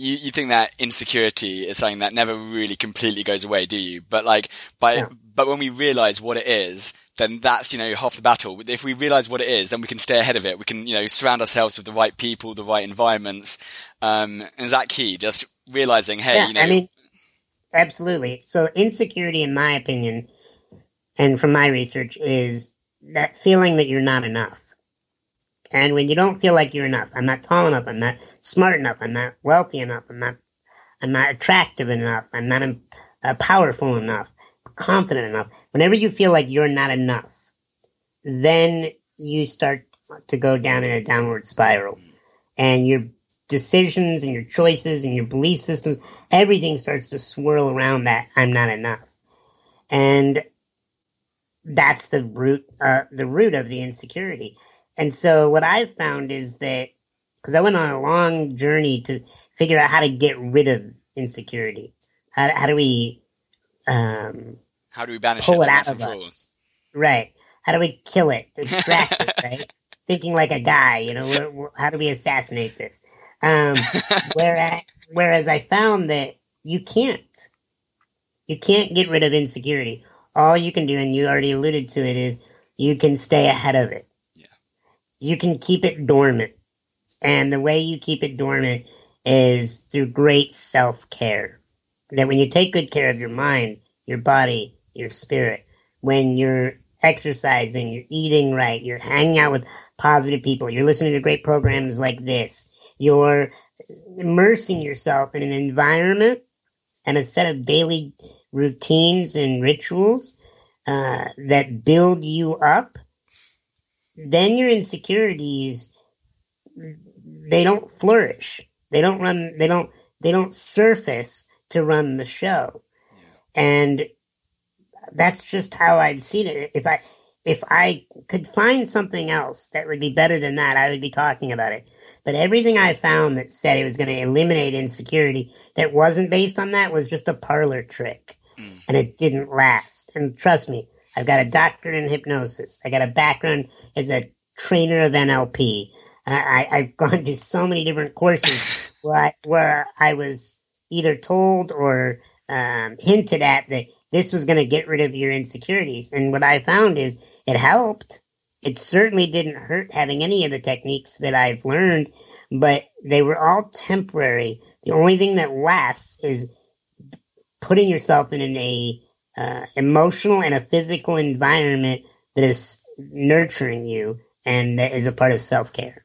you, you think that insecurity is something that never really completely goes away, do you? But like, by, yeah. but when we realize what it is, then that's, you know, half the battle. If we realize what it is, then we can stay ahead of it. We can, you know, surround ourselves with the right people, the right environments. Um, and is that key? Just realizing, hey, yeah, you know. I mean, absolutely. So insecurity, in my opinion, and from my research, is that feeling that you're not enough. And when you don't feel like you're enough, I'm not tall enough, I'm not smart enough. I'm not wealthy enough. I'm not, I'm not attractive enough. I'm not uh, powerful enough, confident enough. Whenever you feel like you're not enough, then you start to go down in a downward spiral and your decisions and your choices and your belief systems, everything starts to swirl around that I'm not enough. And that's the root, uh, the root of the insecurity. And so what I've found is that because I went on a long journey to figure out how to get rid of insecurity. How, how do we, um, how do we banish pull it, it out of us? Right. How do we kill it, extract it, right? Thinking like a guy, you know, we're, we're, how do we assassinate this? Um, whereas, whereas I found that you can't, you can't get rid of insecurity. All you can do, and you already alluded to it, is you can stay ahead of it. Yeah. You can keep it dormant. And the way you keep it dormant is through great self care. That when you take good care of your mind, your body, your spirit, when you're exercising, you're eating right, you're hanging out with positive people, you're listening to great programs like this, you're immersing yourself in an environment and a set of daily routines and rituals uh, that build you up, then your insecurities they don't flourish. They don't run. They don't. They don't surface to run the show, and that's just how I've seen it. If I if I could find something else that would be better than that, I would be talking about it. But everything I found that said it was going to eliminate insecurity that wasn't based on that was just a parlor trick. Mm. And it didn't last. And trust me, I've got a doctorate in hypnosis. I got a background as a trainer of NLP. I, I've gone to so many different courses where I, where I was either told or um, hinted at that this was going to get rid of your insecurities. And what I found is it helped. It certainly didn't hurt having any of the techniques that I've learned, but they were all temporary. The only thing that lasts is putting yourself in an a uh, emotional and a physical environment that is nurturing you and that is a part of self care.